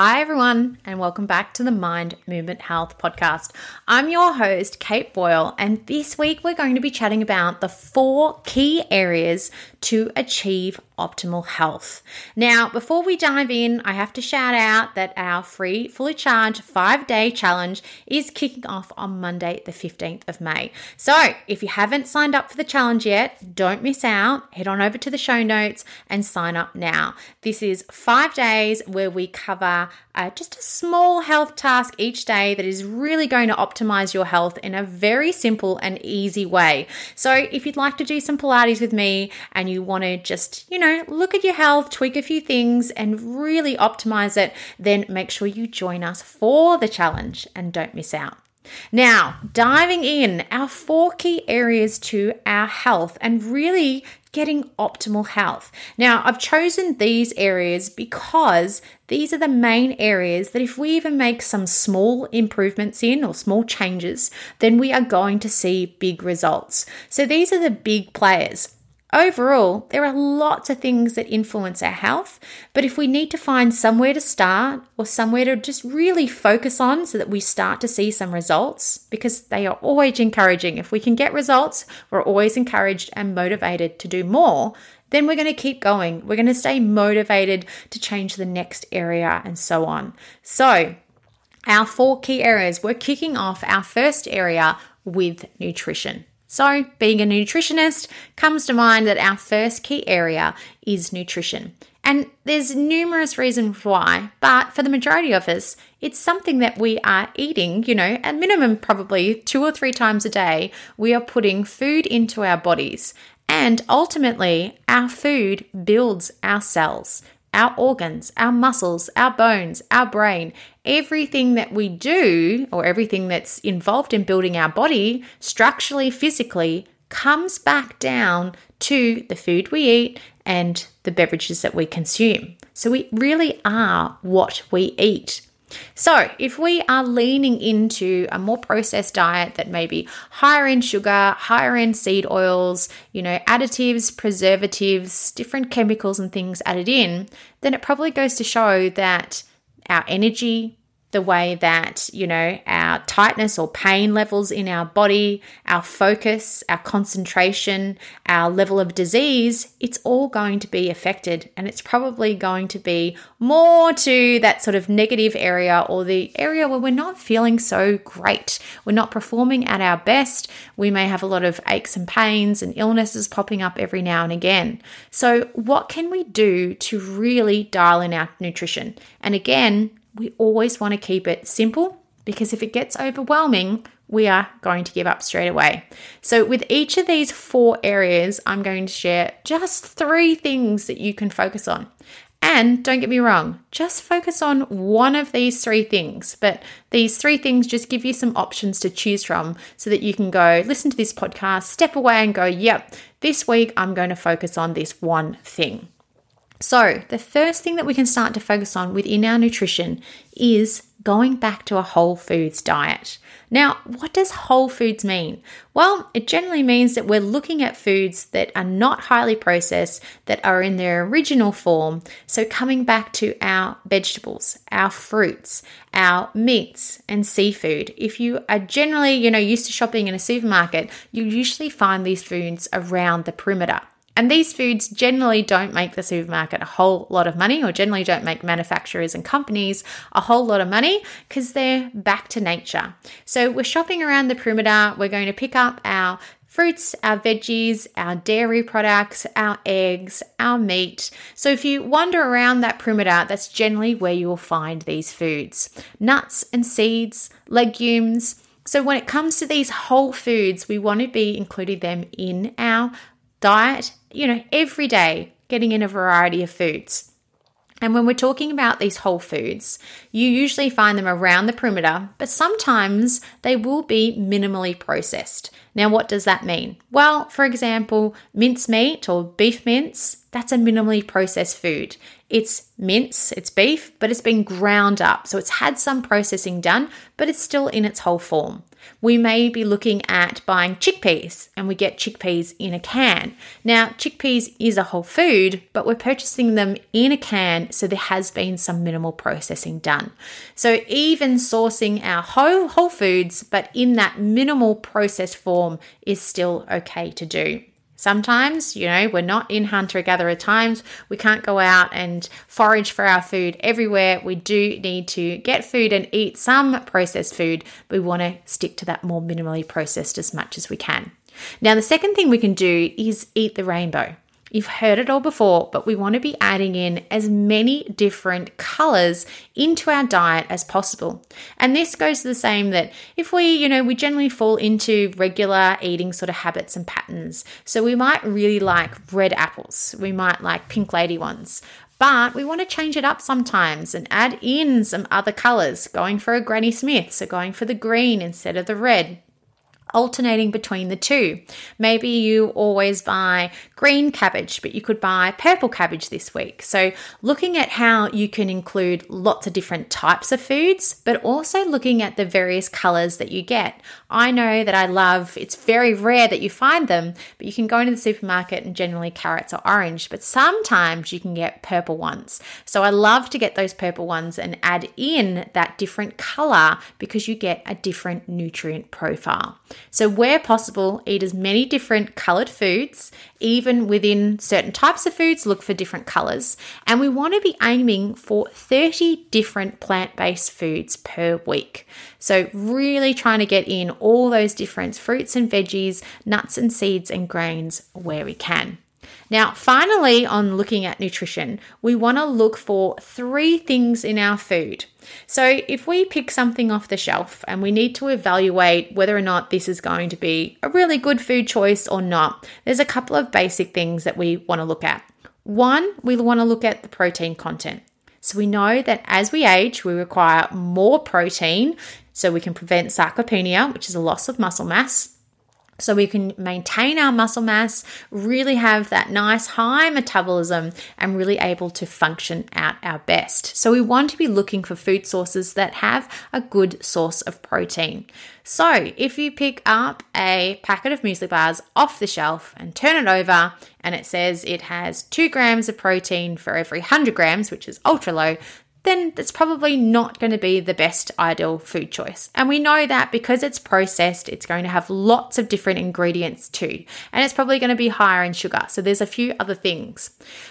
Hi, everyone, and welcome back to the Mind Movement Health podcast. I'm your host, Kate Boyle, and this week we're going to be chatting about the four key areas to achieve optimal health. Now, before we dive in, I have to shout out that our free, fully charged five day challenge is kicking off on Monday, the 15th of May. So, if you haven't signed up for the challenge yet, don't miss out. Head on over to the show notes and sign up now. This is five days where we cover uh, just a small health task each day that is really going to optimize your health in a very simple and easy way. So, if you'd like to do some Pilates with me and you want to just, you know, look at your health, tweak a few things, and really optimize it, then make sure you join us for the challenge and don't miss out. Now, diving in, our four key areas to our health and really getting optimal health. Now, I've chosen these areas because these are the main areas that if we even make some small improvements in or small changes, then we are going to see big results. So these are the big players. Overall, there are lots of things that influence our health, but if we need to find somewhere to start or somewhere to just really focus on so that we start to see some results, because they are always encouraging. If we can get results, we're always encouraged and motivated to do more, then we're going to keep going. We're going to stay motivated to change the next area and so on. So, our four key areas, we're kicking off our first area with nutrition. So, being a nutritionist comes to mind that our first key area is nutrition. And there's numerous reasons why, but for the majority of us, it's something that we are eating, you know, at minimum, probably two or three times a day. We are putting food into our bodies. And ultimately, our food builds our cells our organs, our muscles, our bones, our brain, everything that we do or everything that's involved in building our body structurally, physically, comes back down to the food we eat and the beverages that we consume. So we really are what we eat. So, if we are leaning into a more processed diet that may be higher in sugar, higher in seed oils, you know, additives, preservatives, different chemicals and things added in, then it probably goes to show that our energy, the way that, you know, our tightness or pain levels in our body, our focus, our concentration, our level of disease, it's all going to be affected. And it's probably going to be more to that sort of negative area or the area where we're not feeling so great. We're not performing at our best. We may have a lot of aches and pains and illnesses popping up every now and again. So, what can we do to really dial in our nutrition? And again, we always want to keep it simple because if it gets overwhelming, we are going to give up straight away. So, with each of these four areas, I'm going to share just three things that you can focus on. And don't get me wrong, just focus on one of these three things. But these three things just give you some options to choose from so that you can go listen to this podcast, step away, and go, yep, this week I'm going to focus on this one thing. So, the first thing that we can start to focus on within our nutrition is going back to a whole foods diet. Now, what does whole foods mean? Well, it generally means that we're looking at foods that are not highly processed, that are in their original form. So, coming back to our vegetables, our fruits, our meats and seafood. If you are generally, you know, used to shopping in a supermarket, you usually find these foods around the perimeter. And these foods generally don't make the supermarket a whole lot of money, or generally don't make manufacturers and companies a whole lot of money because they're back to nature. So we're shopping around the perimeter, we're going to pick up our fruits, our veggies, our dairy products, our eggs, our meat. So if you wander around that perimeter, that's generally where you will find these foods nuts and seeds, legumes. So when it comes to these whole foods, we want to be including them in our diet, you know, every day, getting in a variety of foods. And when we're talking about these whole foods, you usually find them around the perimeter, but sometimes they will be minimally processed. Now, what does that mean? Well, for example, mincemeat or beef mince, that's a minimally processed food. It's mince, it's beef, but it's been ground up. So it's had some processing done, but it's still in its whole form. We may be looking at buying chickpeas and we get chickpeas in a can. Now, chickpeas is a whole food, but we're purchasing them in a can, so there has been some minimal processing done. So, even sourcing our whole, whole foods, but in that minimal processed form, is still okay to do. Sometimes, you know, we're not in hunter gatherer times. We can't go out and forage for our food everywhere. We do need to get food and eat some processed food, we want to stick to that more minimally processed as much as we can. Now, the second thing we can do is eat the rainbow. You've heard it all before, but we want to be adding in as many different colors into our diet as possible. And this goes to the same that if we, you know, we generally fall into regular eating sort of habits and patterns. So we might really like red apples, we might like pink lady ones. But we want to change it up sometimes and add in some other colors, going for a Granny Smith, so going for the green instead of the red alternating between the two. Maybe you always buy green cabbage, but you could buy purple cabbage this week. So, looking at how you can include lots of different types of foods, but also looking at the various colors that you get. I know that I love, it's very rare that you find them, but you can go into the supermarket and generally carrots are orange, but sometimes you can get purple ones. So, I love to get those purple ones and add in that different color because you get a different nutrient profile. So, where possible, eat as many different colored foods, even within certain types of foods, look for different colors. And we want to be aiming for 30 different plant based foods per week. So, really trying to get in all those different fruits and veggies, nuts and seeds and grains where we can. Now, finally, on looking at nutrition, we want to look for three things in our food. So, if we pick something off the shelf and we need to evaluate whether or not this is going to be a really good food choice or not, there's a couple of basic things that we want to look at. One, we want to look at the protein content. So, we know that as we age, we require more protein so we can prevent sarcopenia, which is a loss of muscle mass so we can maintain our muscle mass, really have that nice high metabolism, and really able to function at our best. So we want to be looking for food sources that have a good source of protein. So if you pick up a packet of muesli bars off the shelf and turn it over, and it says it has two grams of protein for every 100 grams, which is ultra low, then that's probably not going to be the best ideal food choice. And we know that because it's processed, it's going to have lots of different ingredients too. And it's probably going to be higher in sugar. So there's a few other things.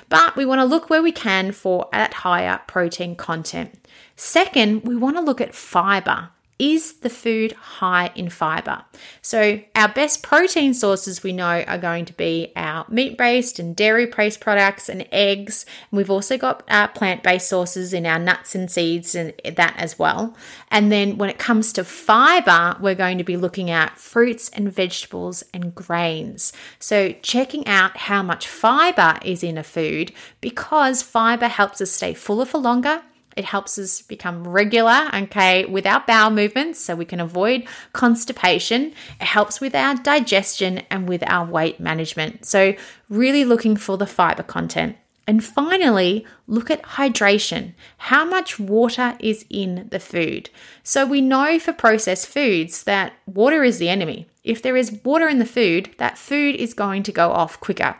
But we want to look where we can for that higher protein content. Second, we want to look at fiber is the food high in fiber? So, our best protein sources we know are going to be our meat based and dairy based products and eggs. And we've also got uh, our plant based sources in our nuts and seeds and that as well. And then, when it comes to fiber, we're going to be looking at fruits and vegetables and grains. So, checking out how much fiber is in a food because fiber helps us stay fuller for longer it helps us become regular, okay, with our bowel movements so we can avoid constipation. It helps with our digestion and with our weight management. So, really looking for the fiber content. And finally, look at hydration. How much water is in the food? So, we know for processed foods that water is the enemy. If there is water in the food, that food is going to go off quicker.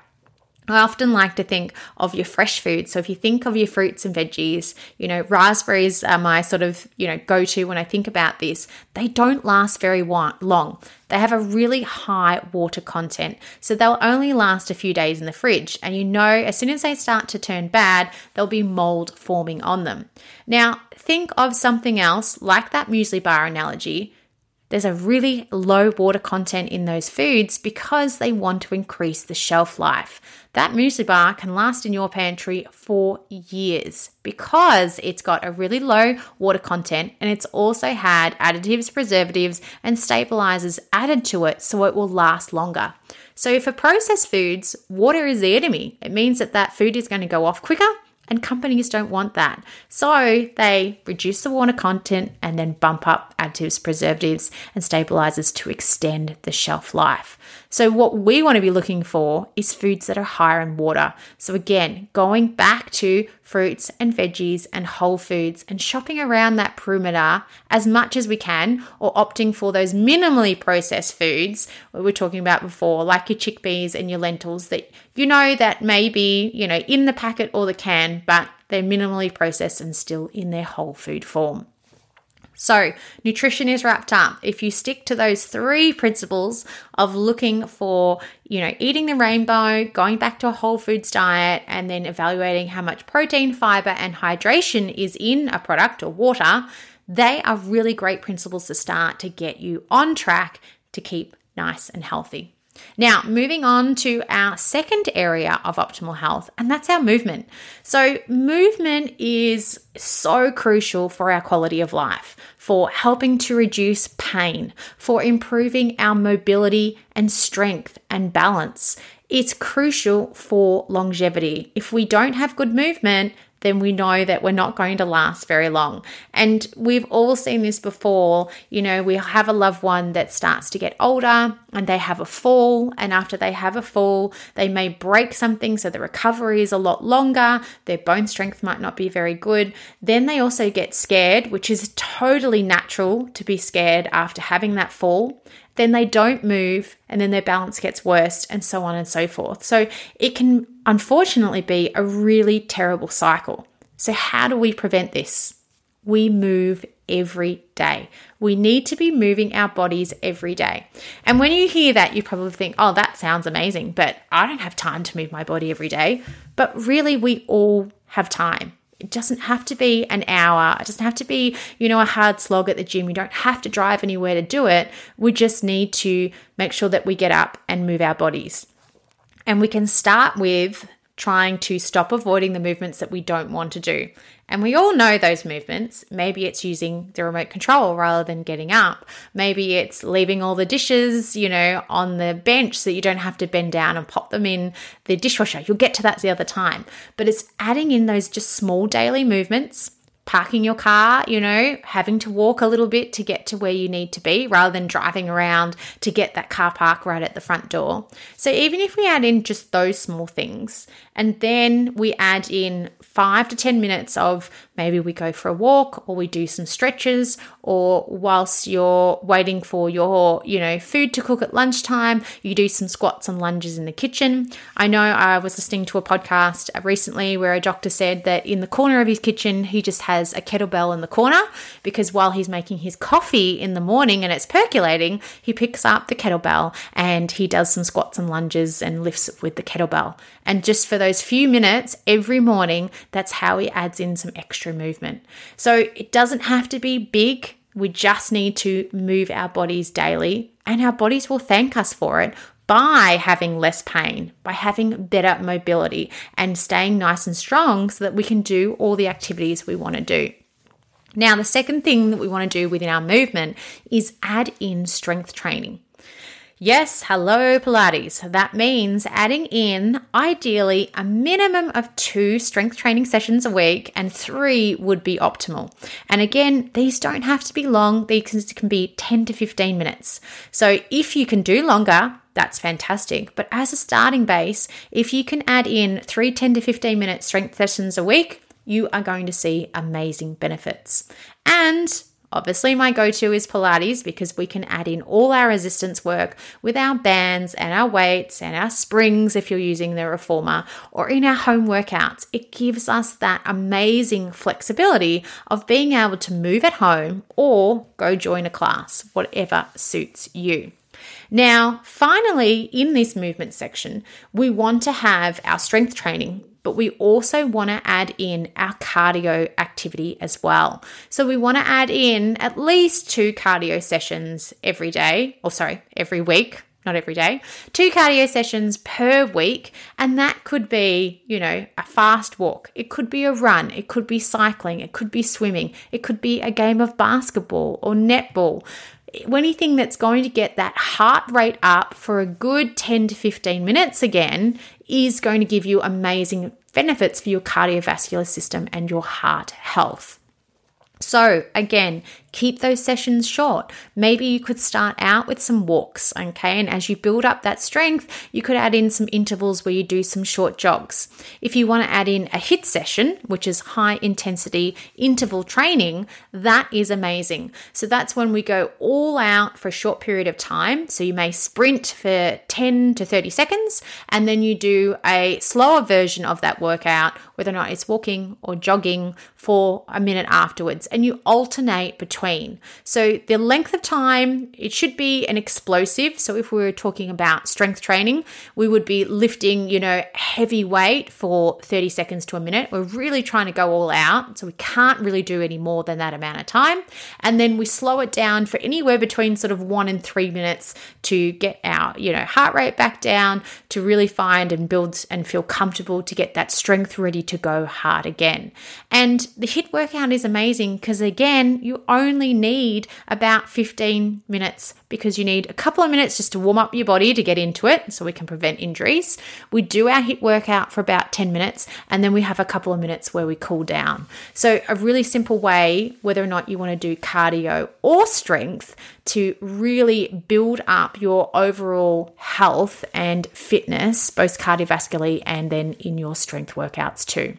I often like to think of your fresh food. So if you think of your fruits and veggies, you know, raspberries are my sort of, you know, go to when I think about this. They don't last very long. They have a really high water content. So they'll only last a few days in the fridge. And you know, as soon as they start to turn bad, there'll be mold forming on them. Now, think of something else like that muesli bar analogy there's a really low water content in those foods because they want to increase the shelf life. That muesli bar can last in your pantry for years because it's got a really low water content and it's also had additives, preservatives, and stabilizers added to it so it will last longer. So, for processed foods, water is the enemy. It means that that food is going to go off quicker And companies don't want that. So they reduce the water content and then bump up additives, preservatives, and stabilizers to extend the shelf life. So, what we want to be looking for is foods that are higher in water. So, again, going back to fruits and veggies and whole foods and shopping around that perimeter as much as we can, or opting for those minimally processed foods we were talking about before, like your chickpeas and your lentils that you know that may be, you know, in the packet or the can, but they're minimally processed and still in their whole food form. So, nutrition is wrapped up. If you stick to those three principles of looking for, you know, eating the rainbow, going back to a whole foods diet, and then evaluating how much protein, fiber, and hydration is in a product or water, they are really great principles to start to get you on track to keep nice and healthy. Now, moving on to our second area of optimal health, and that's our movement. So, movement is so crucial for our quality of life, for helping to reduce pain, for improving our mobility and strength and balance. It's crucial for longevity. If we don't have good movement, then we know that we're not going to last very long. And we've all seen this before. You know, we have a loved one that starts to get older and they have a fall. And after they have a fall, they may break something. So the recovery is a lot longer. Their bone strength might not be very good. Then they also get scared, which is totally natural to be scared after having that fall then they don't move and then their balance gets worse and so on and so forth. So it can unfortunately be a really terrible cycle. So, how do we prevent this? We move every day. We need to be moving our bodies every day. And when you hear that, you probably think, oh, that sounds amazing, but I don't have time to move my body every day. But really, we all have time. It doesn't have to be an hour. It doesn't have to be, you know, a hard slog at the gym. You don't have to drive anywhere to do it. We just need to make sure that we get up and move our bodies. And we can start with trying to stop avoiding the movements that we don't want to do. And we all know those movements. Maybe it's using the remote control rather than getting up. Maybe it's leaving all the dishes, you know, on the bench so you don't have to bend down and pop them in the dishwasher. You'll get to that the other time. But it's adding in those just small daily movements parking your car, you know, having to walk a little bit to get to where you need to be rather than driving around to get that car park right at the front door. So even if we add in just those small things and then we add in five to 10 minutes of maybe we go for a walk or we do some stretches or whilst you're waiting for your, you know, food to cook at lunchtime, you do some squats and lunges in the kitchen. I know I was listening to a podcast recently where a doctor said that in the corner of his kitchen, he just has a kettlebell in the corner because while he's making his coffee in the morning and it's percolating, he picks up the kettlebell and he does some squats and lunges and lifts with the kettlebell. And just for those few minutes every morning, that's how he adds in some extra movement. So it doesn't have to be big. We just need to move our bodies daily, and our bodies will thank us for it by having less pain, by having better mobility and staying nice and strong so that we can do all the activities we want to do. Now, the second thing that we want to do within our movement is add in strength training. Yes, hello Pilates. That means adding in ideally a minimum of two strength training sessions a week, and three would be optimal. And again, these don't have to be long, these can be 10 to 15 minutes. So if you can do longer, that's fantastic. But as a starting base, if you can add in three 10 to 15 minute strength sessions a week, you are going to see amazing benefits. And Obviously, my go to is Pilates because we can add in all our resistance work with our bands and our weights and our springs if you're using the reformer or in our home workouts. It gives us that amazing flexibility of being able to move at home or go join a class, whatever suits you. Now, finally, in this movement section, we want to have our strength training, but we also want to add in our cardio activity as well. So we want to add in at least two cardio sessions every day, or sorry, every week. Not every day, two cardio sessions per week. And that could be, you know, a fast walk. It could be a run. It could be cycling. It could be swimming. It could be a game of basketball or netball anything that's going to get that heart rate up for a good 10 to 15 minutes again is going to give you amazing benefits for your cardiovascular system and your heart health. So, again, keep those sessions short. Maybe you could start out with some walks, okay? And as you build up that strength, you could add in some intervals where you do some short jogs. If you want to add in a HIIT session, which is high intensity interval training, that is amazing. So, that's when we go all out for a short period of time. So, you may sprint for 10 to 30 seconds, and then you do a slower version of that workout, whether or not it's walking or jogging for a minute afterwards and you alternate between. So the length of time, it should be an explosive. So if we were talking about strength training, we would be lifting, you know, heavy weight for 30 seconds to a minute. We're really trying to go all out. So we can't really do any more than that amount of time. And then we slow it down for anywhere between sort of one and three minutes to get our, you know, heart rate back down, to really find and build and feel comfortable to get that strength ready to go hard again. And the HIIT workout is amazing because, again, you only need about 15 minutes because you need a couple of minutes just to warm up your body to get into it so we can prevent injuries. We do our HIIT workout for about 10 minutes and then we have a couple of minutes where we cool down. So, a really simple way, whether or not you want to do cardio or strength, to really build up your overall health and fitness, both cardiovascularly and then in your strength workouts too.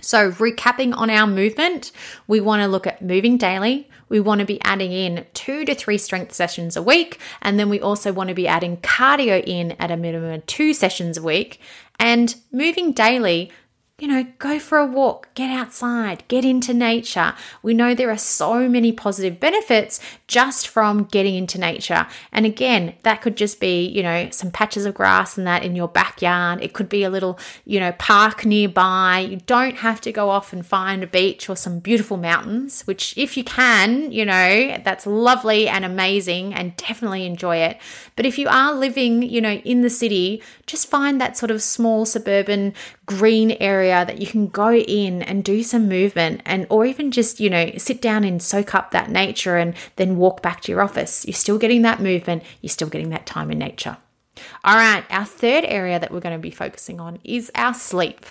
So, recapping on our movement, we want to look at moving daily. We want to be adding in two to three strength sessions a week. And then we also want to be adding cardio in at a minimum of two sessions a week. And moving daily, you know, go for a walk, get outside, get into nature. We know there are so many positive benefits just from getting into nature. And again, that could just be, you know, some patches of grass and that in your backyard. It could be a little, you know, park nearby. You don't have to go off and find a beach or some beautiful mountains, which if you can, you know, that's lovely and amazing and definitely enjoy it. But if you are living, you know, in the city, just find that sort of small suburban green area that you can go in and do some movement and or even just you know sit down and soak up that nature and then walk back to your office. You're still getting that movement. You're still getting that time in nature. All right, our third area that we're going to be focusing on is our sleep.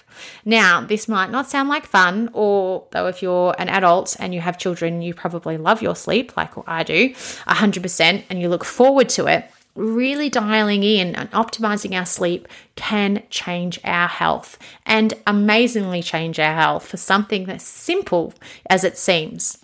Now, this might not sound like fun, or though if you're an adult and you have children, you probably love your sleep, like I do, 100%, and you look forward to it really dialing in and optimizing our sleep can change our health and amazingly change our health for something that's simple as it seems.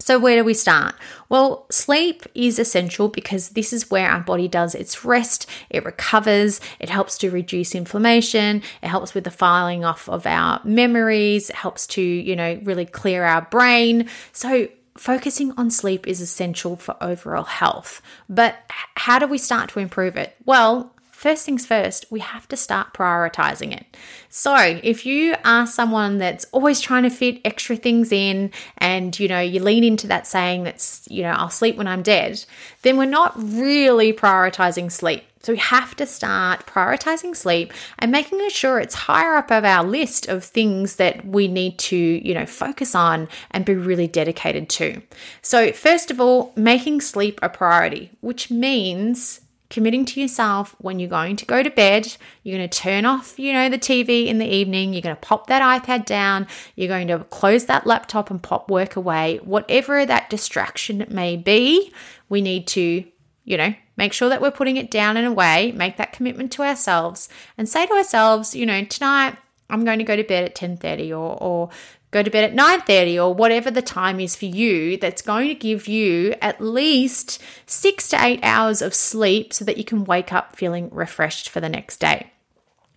So, where do we start? Well, sleep is essential because this is where our body does its rest, it recovers, it helps to reduce inflammation, it helps with the filing off of our memories, it helps to, you know, really clear our brain. So, focusing on sleep is essential for overall health. But how do we start to improve it? Well, first things first, we have to start prioritizing it. So, if you are someone that's always trying to fit extra things in and you know, you lean into that saying that's, you know, I'll sleep when I'm dead, then we're not really prioritizing sleep. So we have to start prioritizing sleep and making sure it's higher up of our list of things that we need to, you know, focus on and be really dedicated to. So first of all, making sleep a priority, which means committing to yourself when you're going to go to bed. You're going to turn off you know the tv in the evening. You're going to pop that ipad down. You're going to close that laptop and pop work away. Whatever that distraction may be we need to you know make sure that we're putting it down and away. Make that commitment to ourselves and say to ourselves you know tonight i'm going to go to bed at 10.30 or, or go to bed at 9:30 or whatever the time is for you that's going to give you at least 6 to 8 hours of sleep so that you can wake up feeling refreshed for the next day.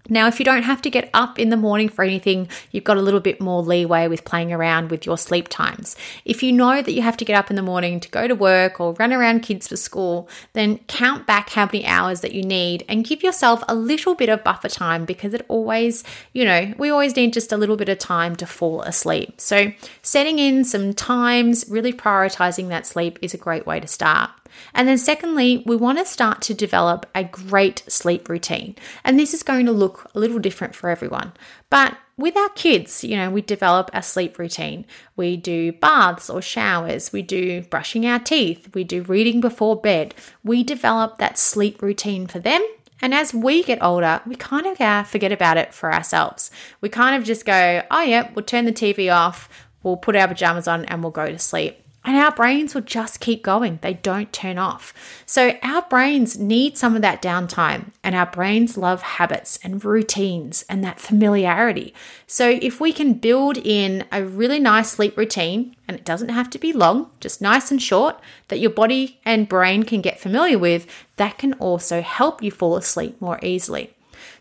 Now, if you don't have to get up in the morning for anything, you've got a little bit more leeway with playing around with your sleep times. If you know that you have to get up in the morning to go to work or run around kids for school, then count back how many hours that you need and give yourself a little bit of buffer time because it always, you know, we always need just a little bit of time to fall asleep. So, setting in some times, really prioritizing that sleep is a great way to start. And then, secondly, we want to start to develop a great sleep routine. And this is going to look a little different for everyone. But with our kids, you know, we develop a sleep routine. We do baths or showers. We do brushing our teeth. We do reading before bed. We develop that sleep routine for them And as we get older, we kind of forget about it for ourselves. We kind of just go, oh, yeah, we'll turn the TV off, we'll put our pajamas on, and we'll go to sleep and our brains will just keep going. They don't turn off. So, our brains need some of that downtime, and our brains love habits and routines and that familiarity. So, if we can build in a really nice sleep routine, and it doesn't have to be long, just nice and short, that your body and brain can get familiar with, that can also help you fall asleep more easily.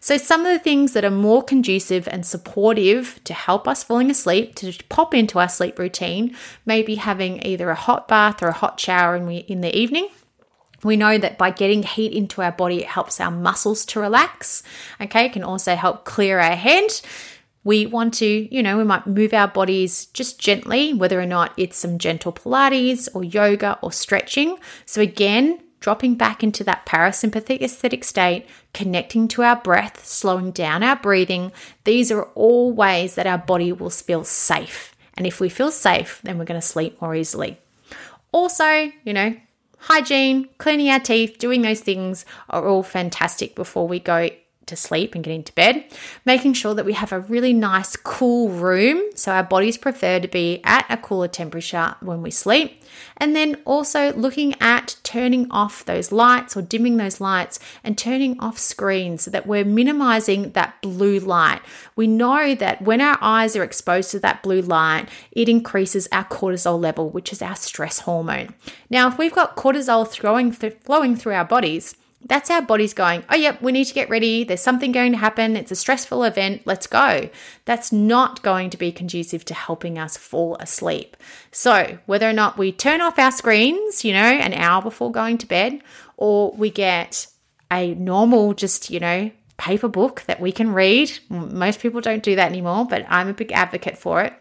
So, some of the things that are more conducive and supportive to help us falling asleep, to pop into our sleep routine, maybe having either a hot bath or a hot shower in, in the evening. We know that by getting heat into our body, it helps our muscles to relax. Okay, it can also help clear our head. We want to, you know, we might move our bodies just gently, whether or not it's some gentle Pilates or yoga or stretching. So, again, dropping back into that parasympathetic aesthetic state, connecting to our breath, slowing down our breathing. These are all ways that our body will feel safe. And if we feel safe, then we're going to sleep more easily. Also, you know, hygiene, cleaning our teeth, doing those things are all fantastic before we go to sleep and getting to bed, making sure that we have a really nice cool room. So our bodies prefer to be at a cooler temperature when we sleep. And then also looking at turning off those lights or dimming those lights and turning off screens so that we're minimizing that blue light. We know that when our eyes are exposed to that blue light, it increases our cortisol level, which is our stress hormone. Now, if we've got cortisol flowing, th- flowing through our bodies, that's our body's going, oh, yep, we need to get ready. There's something going to happen. It's a stressful event. Let's go. That's not going to be conducive to helping us fall asleep. So, whether or not we turn off our screens, you know, an hour before going to bed, or we get a normal, just, you know, paper book that we can read. Most people don't do that anymore, but I'm a big advocate for it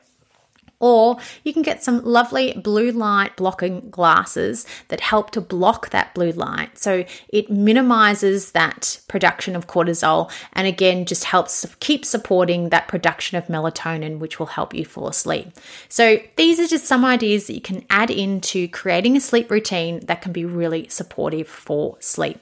or you can get some lovely blue light blocking glasses that help to block that blue light. So it minimizes that production of cortisol and again just helps keep supporting that production of melatonin, which will help you fall asleep. So these are just some ideas that you can add into creating a sleep routine that can be really supportive for sleep.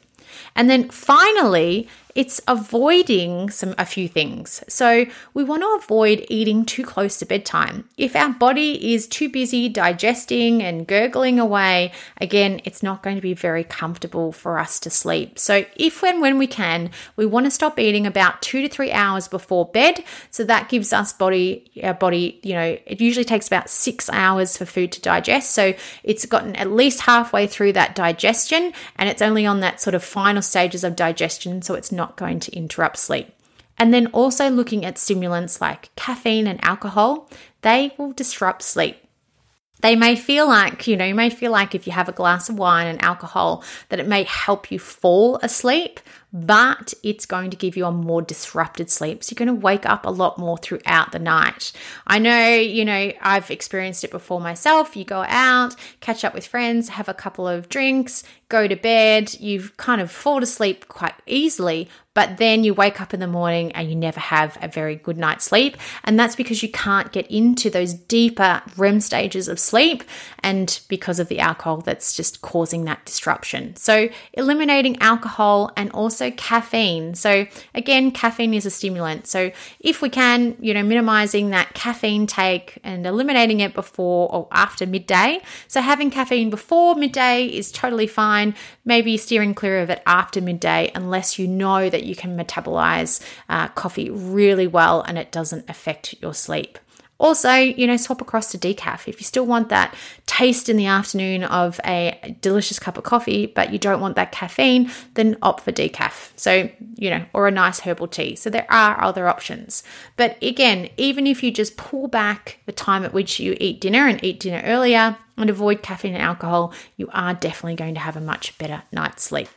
And then finally, it's avoiding some a few things. So we want to avoid eating too close to bedtime. If our body is too busy digesting and gurgling away, again, it's not going to be very comfortable for us to sleep. So if and when we can, we want to stop eating about 2 to 3 hours before bed, so that gives us body our body, you know, it usually takes about 6 hours for food to digest. So it's gotten at least halfway through that digestion and it's only on that sort of final stages of digestion, so it's not not going to interrupt sleep. And then also looking at stimulants like caffeine and alcohol, they will disrupt sleep. They may feel like, you know, you may feel like if you have a glass of wine and alcohol that it may help you fall asleep, but it's going to give you a more disrupted sleep. So you're going to wake up a lot more throughout the night. I know, you know, I've experienced it before myself. You go out, catch up with friends, have a couple of drinks, go to bed, you kind of fall asleep quite easily, but then you wake up in the morning and you never have a very good night's sleep. And that's because you can't get into those deeper REM stages of sleep and because of the alcohol that's just causing that disruption. So, eliminating alcohol and also caffeine. So, again, caffeine is a stimulant. So, if we can, you know, minimizing that caffeine take and eliminating it before or after midday. So, having caffeine before midday is totally fine. Maybe steering clear of it after midday unless you know that you can metabolize uh, coffee really well and it doesn't affect your sleep. Also, you know, swap across to decaf. If you still want that taste in the afternoon of a delicious cup of coffee, but you don't want that caffeine, then opt for decaf. So, you know, or a nice herbal tea. So there are other options. But again, even if you just pull back the time at which you eat dinner and eat dinner earlier and avoid caffeine and alcohol, you are definitely going to have a much better night's sleep.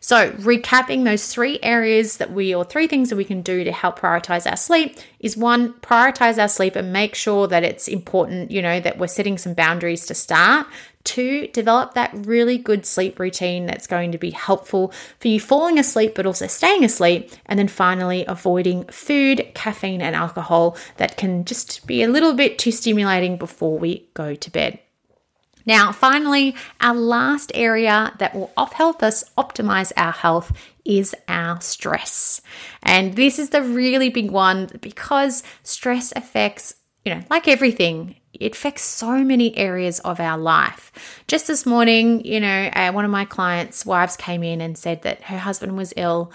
So, recapping those three areas that we, or three things that we can do to help prioritize our sleep is one, prioritize our sleep and make sure that it's important, you know, that we're setting some boundaries to start. Two, develop that really good sleep routine that's going to be helpful for you falling asleep but also staying asleep. And then finally, avoiding food, caffeine, and alcohol that can just be a little bit too stimulating before we go to bed. Now, finally, our last area that will help us optimize our health is our stress. And this is the really big one because stress affects, you know, like everything, it affects so many areas of our life. Just this morning, you know, uh, one of my clients' wives came in and said that her husband was ill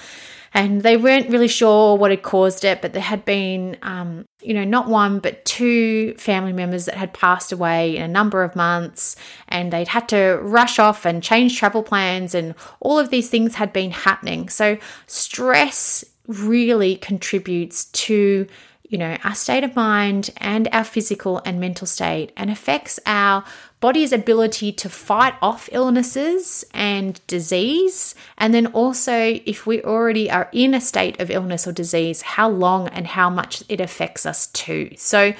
and they weren't really sure what had caused it, but there had been, um, you know, not one, but two family members that had passed away in a number of months, and they'd had to rush off and change travel plans, and all of these things had been happening. So, stress really contributes to you know, our state of mind and our physical and mental state and affects our body's ability to fight off illnesses and disease. And then also, if we already are in a state of illness or disease, how long and how much it affects us too. So,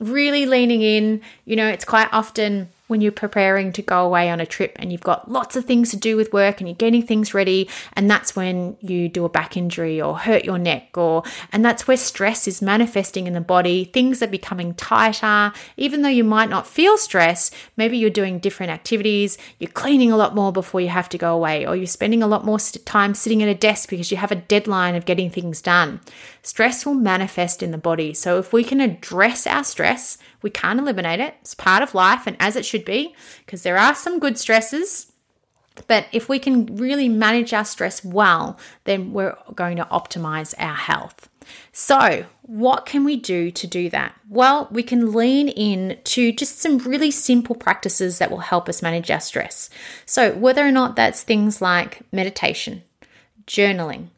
really leaning in, you know, it's quite often when you're preparing to go away on a trip and you've got lots of things to do with work and you're getting things ready and that's when you do a back injury or hurt your neck or and that's where stress is manifesting in the body. Things are becoming tighter. Even though you might not feel stress maybe you're doing different activities you're cleaning a lot more before you have to go away or you're spending a lot more time sitting at a desk because you have a deadline of getting things done stress will manifest in the body so if we can address our stress we can't eliminate it. It's part of life and as it should be, because there are some good stresses. But if we can really manage our stress well, then we're going to optimize our health. So, what can we do to do that? Well, we can lean in to just some really simple practices that will help us manage our stress. So, whether or not that's things like meditation, journaling,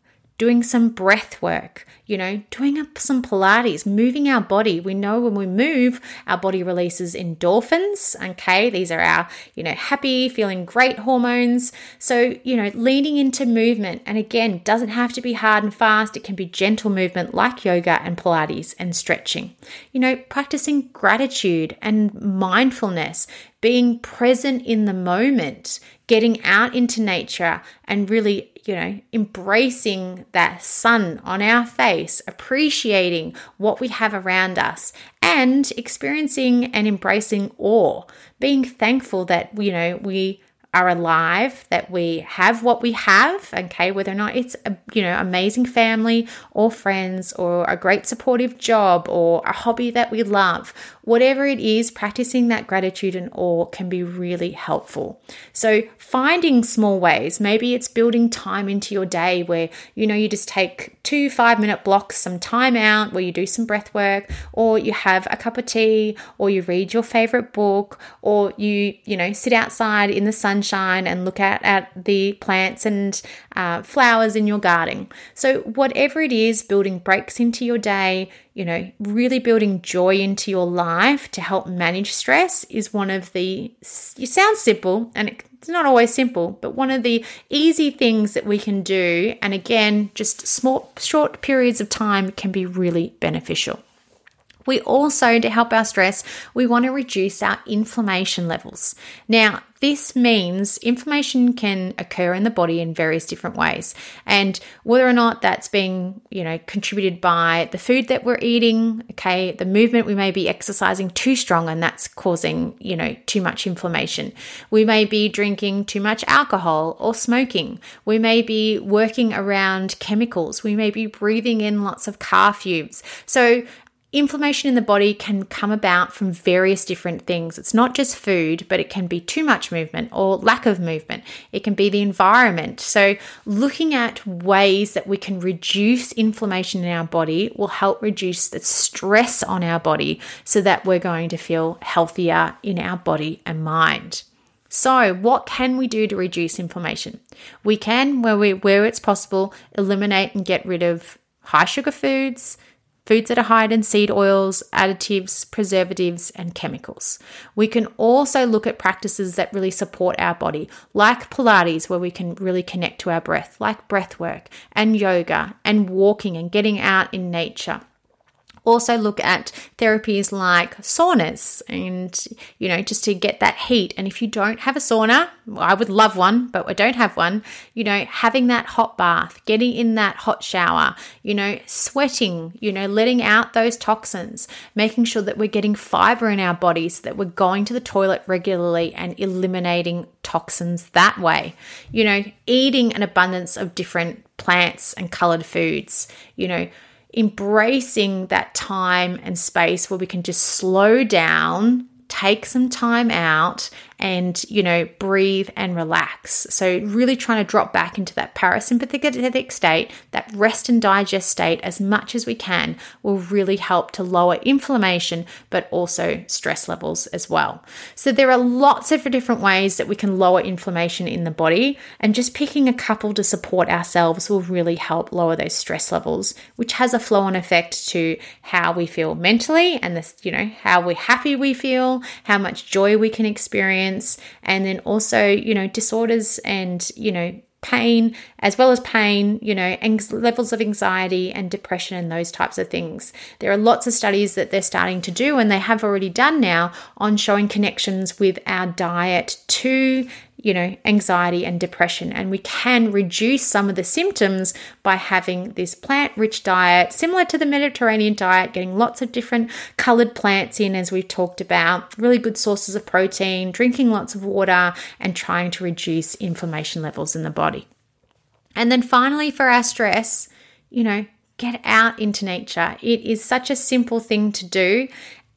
doing some breath work, you know, doing some Pilates, moving our body. We know when we move, our body releases endorphins. Okay, these are our, you know, happy, feeling great hormones. So, you know, leaning into movement, and again, doesn't have to be hard and fast, it can be gentle movement like yoga and Pilates and stretching. You know, practicing gratitude and mindfulness, being present in the moment, getting out into nature and really you know, embracing that sun on our face, appreciating what we have around us, and experiencing and embracing awe, being thankful that, you know, we are alive, that we have what we have, okay, whether or not it's a you know amazing family or friends or a great supportive job or a hobby that we love, whatever it is, practicing that gratitude and awe can be really helpful. So finding small ways, maybe it's building time into your day where you know you just take two five minute blocks, some time out where you do some breath work, or you have a cup of tea, or you read your favorite book, or you you know sit outside in the sun sunshine and look at, at the plants and uh, flowers in your garden. So, whatever it is, building breaks into your day, you know, really building joy into your life to help manage stress is one of the, you sound simple and it's not always simple, but one of the easy things that we can do. And again, just small, short periods of time can be really beneficial. We also, to help our stress, we want to reduce our inflammation levels. Now, this means inflammation can occur in the body in various different ways. And whether or not that's being, you know, contributed by the food that we're eating, okay, the movement we may be exercising too strong and that's causing, you know, too much inflammation. We may be drinking too much alcohol or smoking. We may be working around chemicals. We may be breathing in lots of car fumes. So Inflammation in the body can come about from various different things. It's not just food, but it can be too much movement or lack of movement. It can be the environment. So, looking at ways that we can reduce inflammation in our body will help reduce the stress on our body so that we're going to feel healthier in our body and mind. So, what can we do to reduce inflammation? We can, where, we, where it's possible, eliminate and get rid of high sugar foods foods that are high in seed oils, additives, preservatives, and chemicals. We can also look at practices that really support our body, like Pilates, where we can really connect to our breath, like breath work and yoga and walking and getting out in nature also look at therapies like saunas and you know just to get that heat and if you don't have a sauna i would love one but i don't have one you know having that hot bath getting in that hot shower you know sweating you know letting out those toxins making sure that we're getting fiber in our bodies that we're going to the toilet regularly and eliminating toxins that way. You know, eating an abundance of different plants and colored foods, you know, embracing that time and space where we can just slow down take some time out and, you know, breathe and relax. So, really trying to drop back into that parasympathetic state, that rest and digest state as much as we can will really help to lower inflammation, but also stress levels as well. So, there are lots of different ways that we can lower inflammation in the body, and just picking a couple to support ourselves will really help lower those stress levels, which has a flow on effect to how we feel mentally and this, you know, how we're happy we feel, how much joy we can experience and then also, you know, disorders and, you know, pain, as well as pain, you know, levels of anxiety and depression and those types of things. There are lots of studies that they're starting to do, and they have already done now on showing connections with our diet to you know, anxiety and depression. And we can reduce some of the symptoms by having this plant rich diet, similar to the Mediterranean diet, getting lots of different colored plants in, as we've talked about, really good sources of protein, drinking lots of water, and trying to reduce inflammation levels in the body. And then finally, for our stress, you know, get out into nature. It is such a simple thing to do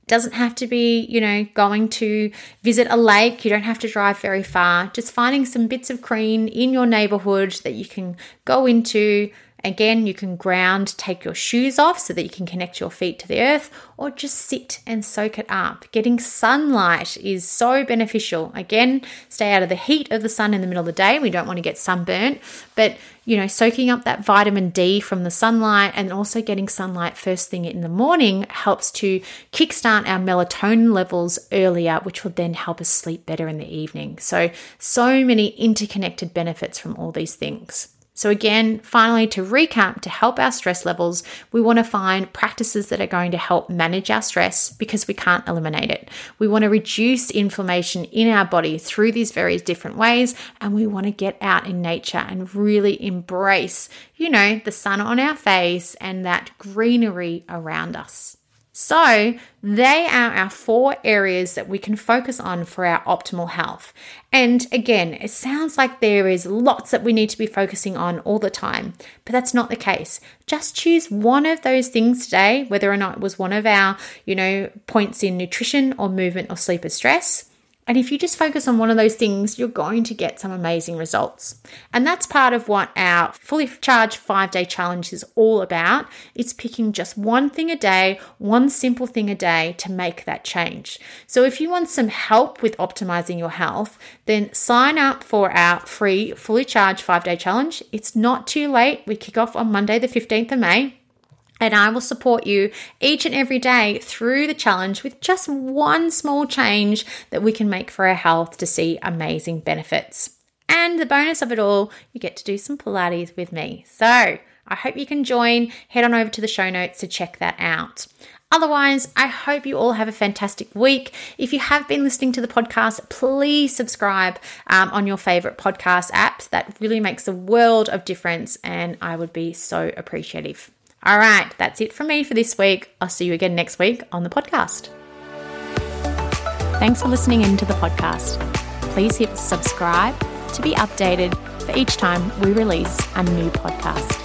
doesn't have to be, you know, going to visit a lake. You don't have to drive very far. Just finding some bits of green in your neighborhood that you can go into. Again, you can ground, take your shoes off so that you can connect your feet to the earth, or just sit and soak it up. Getting sunlight is so beneficial. Again, stay out of the heat of the sun in the middle of the day. We don't want to get sunburnt, but you know, soaking up that vitamin D from the sunlight and also getting sunlight first thing in the morning helps to kickstart our melatonin levels earlier, which will then help us sleep better in the evening. So, so many interconnected benefits from all these things. So, again, finally, to recap, to help our stress levels, we want to find practices that are going to help manage our stress because we can't eliminate it. We want to reduce inflammation in our body through these various different ways, and we want to get out in nature and really embrace, you know, the sun on our face and that greenery around us. So, they are our four areas that we can focus on for our optimal health. And again, it sounds like there is lots that we need to be focusing on all the time, but that's not the case. Just choose one of those things today, whether or not it was one of our, you know, points in nutrition or movement or sleep or stress and if you just focus on one of those things, you're going to get some amazing results. And that's part of what our fully charged five day challenge is all about. It's picking just one thing a day, one simple thing a day to make that change. So if you want some help with optimizing your health, then sign up for our free fully charged five day challenge. It's not too late. We kick off on Monday, the 15th of May. And I will support you each and every day through the challenge with just one small change that we can make for our health to see amazing benefits. And the bonus of it all, you get to do some Pilates with me. So I hope you can join. Head on over to the show notes to check that out. Otherwise, I hope you all have a fantastic week. If you have been listening to the podcast, please subscribe um, on your favorite podcast app. That really makes a world of difference, and I would be so appreciative. All right, that's it from me for this week. I'll see you again next week on the podcast. Thanks for listening in to the podcast. Please hit subscribe to be updated for each time we release a new podcast.